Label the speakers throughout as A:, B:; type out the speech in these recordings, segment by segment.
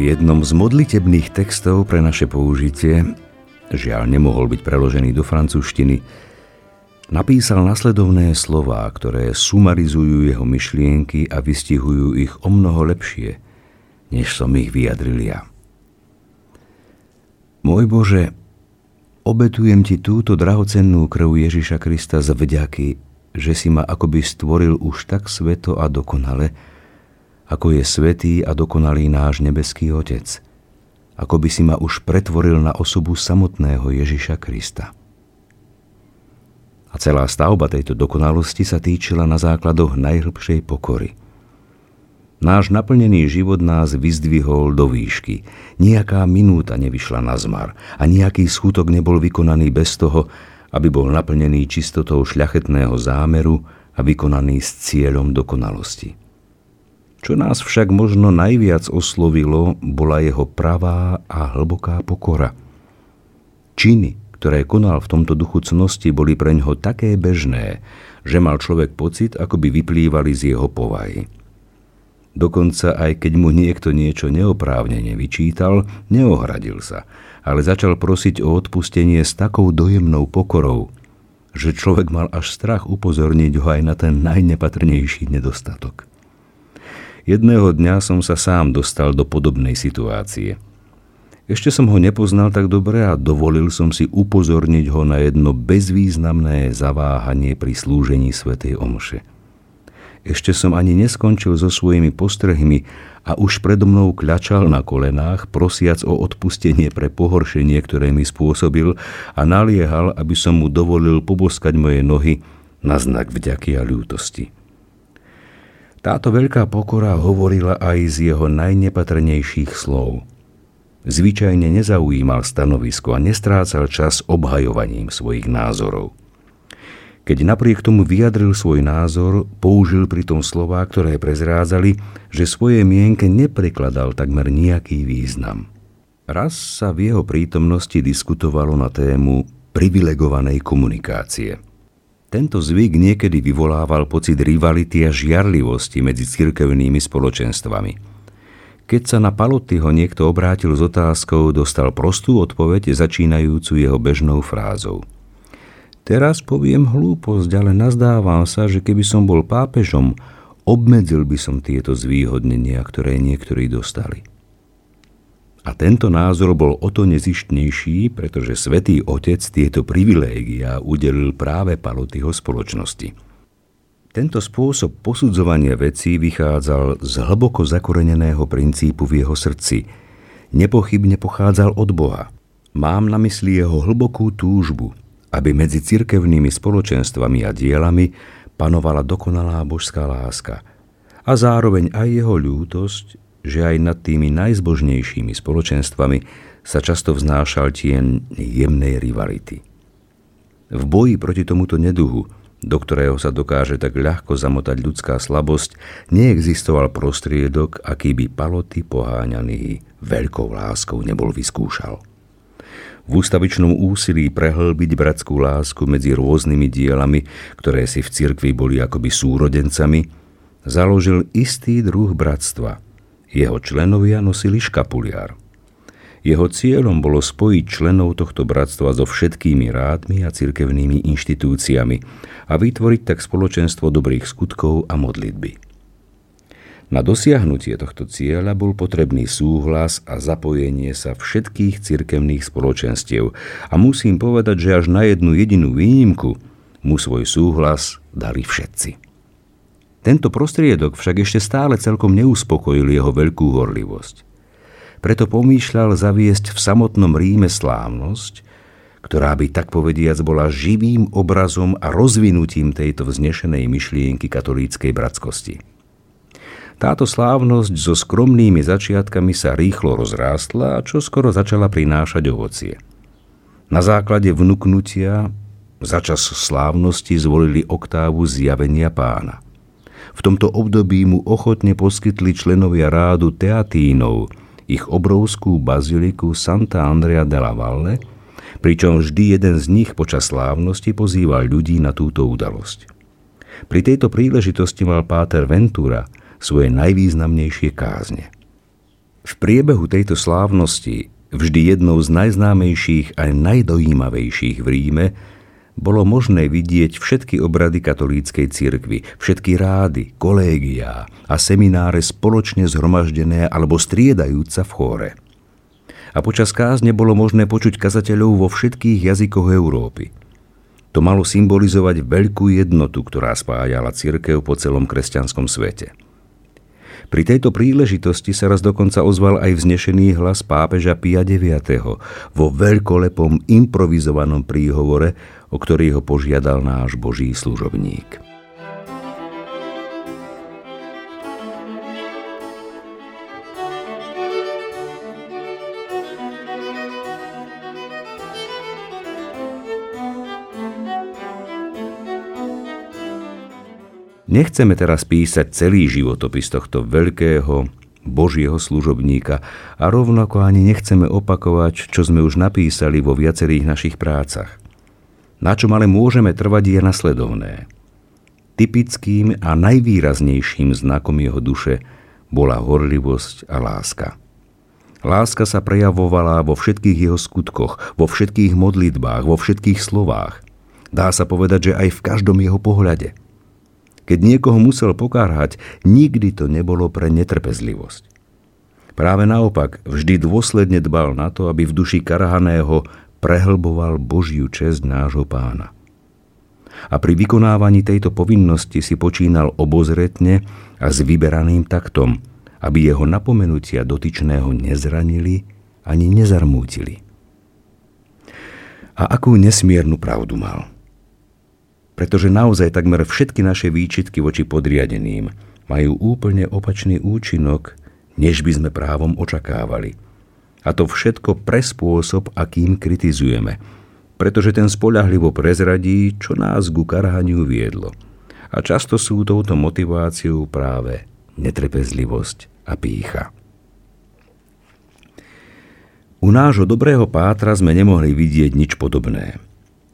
A: Jednom z modlitebných textov pre naše použitie, žiaľ nemohol byť preložený do francúzštiny, napísal nasledovné slová, ktoré sumarizujú jeho myšlienky a vystihujú ich o mnoho lepšie, než som ich vyjadril ja. Môj Bože, obetujem Ti túto drahocennú krv Ježiša Krista z vďaky, že si ma akoby stvoril už tak sveto a dokonale, ako je svetý a dokonalý náš nebeský Otec, ako by si ma už pretvoril na osobu samotného Ježiša Krista. A celá stavba tejto dokonalosti sa týčila na základoch najhlbšej pokory. Náš naplnený život nás vyzdvihol do výšky. Nijaká minúta nevyšla na zmar a nejaký skutok nebol vykonaný bez toho, aby bol naplnený čistotou šľachetného zámeru a vykonaný s cieľom dokonalosti. Čo nás však možno najviac oslovilo, bola jeho pravá a hlboká pokora. Činy, ktoré konal v tomto duchu cnosti, boli pre ňoho také bežné, že mal človek pocit, ako by vyplývali z jeho povahy. Dokonca aj keď mu niekto niečo neoprávnene vyčítal, neohradil sa, ale začal prosiť o odpustenie s takou dojemnou pokorou, že človek mal až strach upozorniť ho aj na ten najnepatrnejší nedostatok. Jedného dňa som sa sám dostal do podobnej situácie. Ešte som ho nepoznal tak dobre a dovolil som si upozorniť ho na jedno bezvýznamné zaváhanie pri slúžení svätej Omše. Ešte som ani neskončil so svojimi postrehmi a už predo mnou kľačal na kolenách, prosiac o odpustenie pre pohoršenie, ktoré mi spôsobil a naliehal, aby som mu dovolil poboskať moje nohy na znak vďaky a ľútosti. Táto veľká pokora hovorila aj z jeho najnepatrnejších slov. Zvyčajne nezaujímal stanovisko a nestrácal čas obhajovaním svojich názorov. Keď napriek tomu vyjadril svoj názor, použil pritom slová, ktoré prezrádzali, že svoje mienke neprekladal takmer nejaký význam. Raz sa v jeho prítomnosti diskutovalo na tému privilegovanej komunikácie – tento zvyk niekedy vyvolával pocit rivality a žiarlivosti medzi cirkevnými spoločenstvami. Keď sa na Palotyho niekto obrátil s otázkou, dostal prostú odpoveď začínajúcu jeho bežnou frázou. Teraz poviem hlúposť, ale nazdávam sa, že keby som bol pápežom, obmedzil by som tieto zvýhodnenia, ktoré niektorí dostali. A tento názor bol o to nezištnejší, pretože svätý Otec tieto privilégia udelil práve Palotyho spoločnosti. Tento spôsob posudzovania vecí vychádzal z hlboko zakoreneného princípu v jeho srdci. Nepochybne pochádzal od Boha. Mám na mysli jeho hlbokú túžbu, aby medzi cirkevnými spoločenstvami a dielami panovala dokonalá božská láska a zároveň aj jeho ľútosť, že aj nad tými najzbožnejšími spoločenstvami sa často vznášal tien jemnej rivality. V boji proti tomuto neduhu, do ktorého sa dokáže tak ľahko zamotať ľudská slabosť, neexistoval prostriedok, aký by paloty poháňaný veľkou láskou nebol vyskúšal. V ústavičnom úsilí prehlbiť bratskú lásku medzi rôznymi dielami, ktoré si v cirkvi boli akoby súrodencami, založil istý druh bratstva – jeho členovia nosili škapuliár. Jeho cieľom bolo spojiť členov tohto bratstva so všetkými rádmi a cirkevnými inštitúciami a vytvoriť tak spoločenstvo dobrých skutkov a modlitby. Na dosiahnutie tohto cieľa bol potrebný súhlas a zapojenie sa všetkých cirkevných spoločenstiev a musím povedať, že až na jednu jedinú výnimku mu svoj súhlas dali všetci. Tento prostriedok však ešte stále celkom neuspokojil jeho veľkú horlivosť. Preto pomýšľal zaviesť v samotnom Ríme slávnosť, ktorá by tak povediac bola živým obrazom a rozvinutím tejto vznešenej myšlienky katolíckej bratskosti. Táto slávnosť so skromnými začiatkami sa rýchlo rozrástla a čoskoro začala prinášať ovocie. Na základe vnúknutia začas slávnosti zvolili oktávu zjavenia pána – v tomto období mu ochotne poskytli členovia rádu Teatínov ich obrovskú baziliku Santa Andrea della Valle, pričom vždy jeden z nich počas slávnosti pozýval ľudí na túto udalosť. Pri tejto príležitosti mal páter Ventura svoje najvýznamnejšie kázne. V priebehu tejto slávnosti, vždy jednou z najznámejších a najdojímavejších v Ríme, bolo možné vidieť všetky obrady katolíckej cirkvy, všetky rády, kolégiá a semináre spoločne zhromaždené alebo striedajúca v chóre. A počas kázne bolo možné počuť kazateľov vo všetkých jazykoch Európy. To malo symbolizovať veľkú jednotu, ktorá spájala cirkev po celom kresťanskom svete. Pri tejto príležitosti sa raz dokonca ozval aj vznešený hlas pápeža Pia IX. vo veľkolepom improvizovanom príhovore, o ktorý ho požiadal náš boží služobník. Nechceme teraz písať celý životopis tohto veľkého Božieho služobníka a rovnako ani nechceme opakovať, čo sme už napísali vo viacerých našich prácach. Na čom ale môžeme trvať je nasledovné. Typickým a najvýraznejším znakom jeho duše bola horlivosť a láska. Láska sa prejavovala vo všetkých jeho skutkoch, vo všetkých modlitbách, vo všetkých slovách. Dá sa povedať, že aj v každom jeho pohľade – keď niekoho musel pokárhať, nikdy to nebolo pre netrpezlivosť. Práve naopak, vždy dôsledne dbal na to, aby v duši karhaného prehlboval Božiu česť nášho pána. A pri vykonávaní tejto povinnosti si počínal obozretne a s vyberaným taktom, aby jeho napomenutia dotyčného nezranili ani nezarmútili. A akú nesmiernu pravdu mal – pretože naozaj takmer všetky naše výčitky voči podriadeným majú úplne opačný účinok, než by sme právom očakávali. A to všetko pre spôsob, akým kritizujeme, pretože ten spoľahlivo prezradí, čo nás ku karhaniu viedlo. A často sú touto motiváciou práve netrpezlivosť a pícha. U nášho dobrého pátra sme nemohli vidieť nič podobné –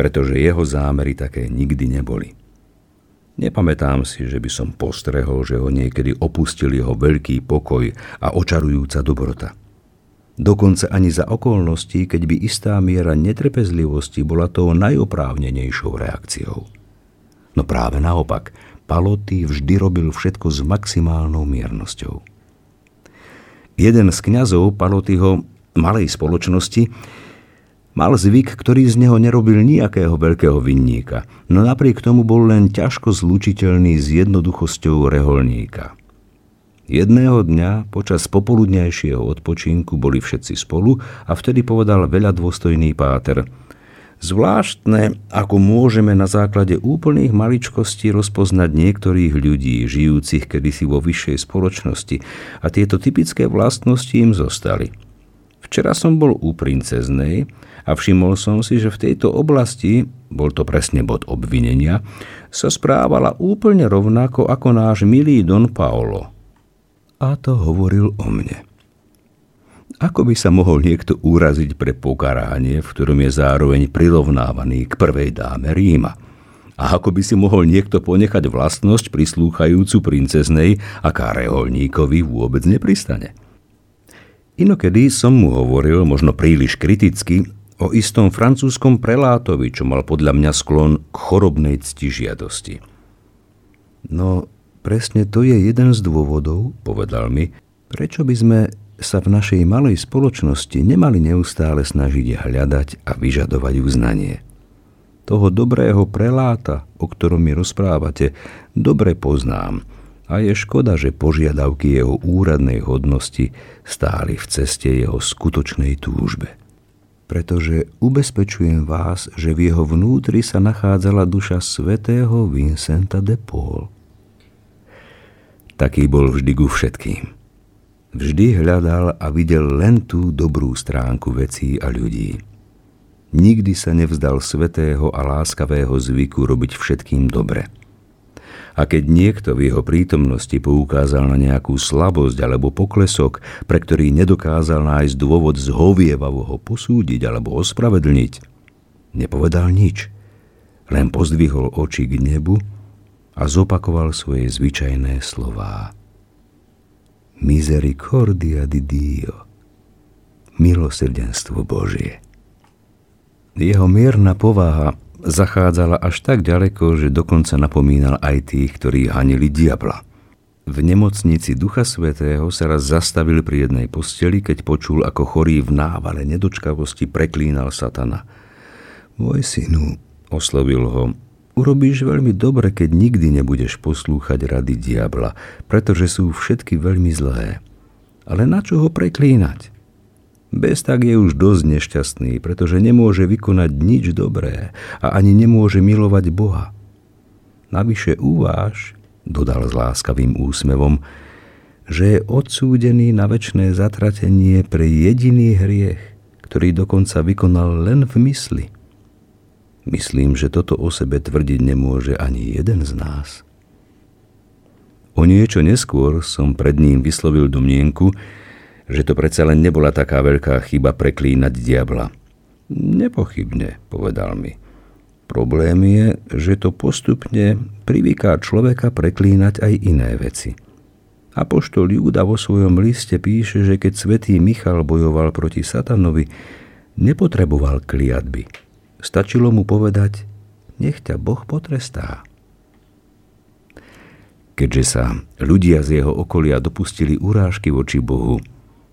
A: pretože jeho zámery také nikdy neboli. Nepamätám si, že by som postrehol, že ho niekedy opustil jeho veľký pokoj a očarujúca dobrota. Dokonca ani za okolností, keď by istá miera netrpezlivosti bola tou najoprávnenejšou reakciou. No práve naopak, Paloty vždy robil všetko s maximálnou miernosťou. Jeden z kňazov Palotyho malej spoločnosti Mal zvyk, ktorý z neho nerobil nejakého veľkého vinníka, no napriek tomu bol len ťažko zlučiteľný s jednoduchosťou reholníka. Jedného dňa počas popoludňajšieho odpočinku boli všetci spolu a vtedy povedal veľa dôstojný páter. Zvláštne, ako môžeme na základe úplných maličkostí rozpoznať niektorých ľudí, žijúcich kedysi vo vyššej spoločnosti a tieto typické vlastnosti im zostali. Včera som bol u princeznej a všimol som si, že v tejto oblasti, bol to presne bod obvinenia, sa správala úplne rovnako ako náš milý Don Paolo. A to hovoril o mne. Ako by sa mohol niekto úraziť pre pokaranie, v ktorom je zároveň prirovnávaný k prvej dáme Ríma? A ako by si mohol niekto ponechať vlastnosť prislúchajúcu princeznej, aká reholníkovi vôbec nepristane? Inokedy som mu hovoril, možno príliš kriticky, o istom francúzskom prelátovi, čo mal podľa mňa sklon k chorobnej ctižiadosti. No, presne to je jeden z dôvodov, povedal mi, prečo by sme sa v našej malej spoločnosti nemali neustále snažiť hľadať a vyžadovať uznanie. Toho dobrého preláta, o ktorom mi rozprávate, dobre poznám a je škoda, že požiadavky jeho úradnej hodnosti stáli v ceste jeho skutočnej túžbe pretože ubezpečujem vás, že v jeho vnútri sa nachádzala duša svätého Vincenta de Paul. Taký bol vždy ku všetkým. Vždy hľadal a videl len tú dobrú stránku vecí a ľudí. Nikdy sa nevzdal svetého a láskavého zvyku robiť všetkým dobre – a keď niekto v jeho prítomnosti poukázal na nejakú slabosť alebo poklesok, pre ktorý nedokázal nájsť dôvod zhovievavo ho posúdiť alebo ospravedlniť, nepovedal nič, len pozdvihol oči k nebu a zopakoval svoje zvyčajné slová. Misericordia di Dio. Milosrdenstvo Božie. Jeho mierna povaha zachádzala až tak ďaleko, že dokonca napomínal aj tých, ktorí hanili diabla. V nemocnici Ducha Svetého sa raz zastavil pri jednej posteli, keď počul, ako chorý v návale nedočkavosti preklínal satana. Môj synu, oslovil ho, Urobíš veľmi dobre, keď nikdy nebudeš poslúchať rady diabla, pretože sú všetky veľmi zlé. Ale na čo ho preklínať? Bez tak je už dosť nešťastný, pretože nemôže vykonať nič dobré a ani nemôže milovať Boha. Navyše uváž, dodal s láskavým úsmevom, že je odsúdený na väčšné zatratenie pre jediný hriech, ktorý dokonca vykonal len v mysli – Myslím, že toto o sebe tvrdiť nemôže ani jeden z nás. O niečo neskôr som pred ním vyslovil domnienku, že to predsa len nebola taká veľká chyba preklínať diabla. Nepochybne, povedal mi. Problém je, že to postupne privyká človeka preklínať aj iné veci. Apoštol Júda vo svojom liste píše, že keď svätý Michal bojoval proti satanovi, nepotreboval kliatby Stačilo mu povedať, nech ťa Boh potrestá. Keďže sa ľudia z jeho okolia dopustili urážky voči Bohu,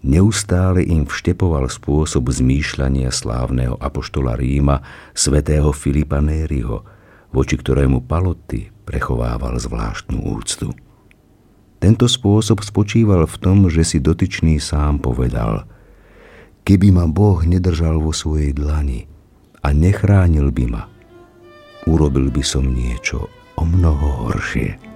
A: neustále im vštepoval spôsob zmýšľania slávneho apoštola Ríma, svätého Filipa Nériho, voči ktorému Paloty prechovával zvláštnu úctu. Tento spôsob spočíval v tom, že si dotyčný sám povedal, keby ma Boh nedržal vo svojej dlani, a nechránil by ma, urobil by som niečo o mnoho horšie.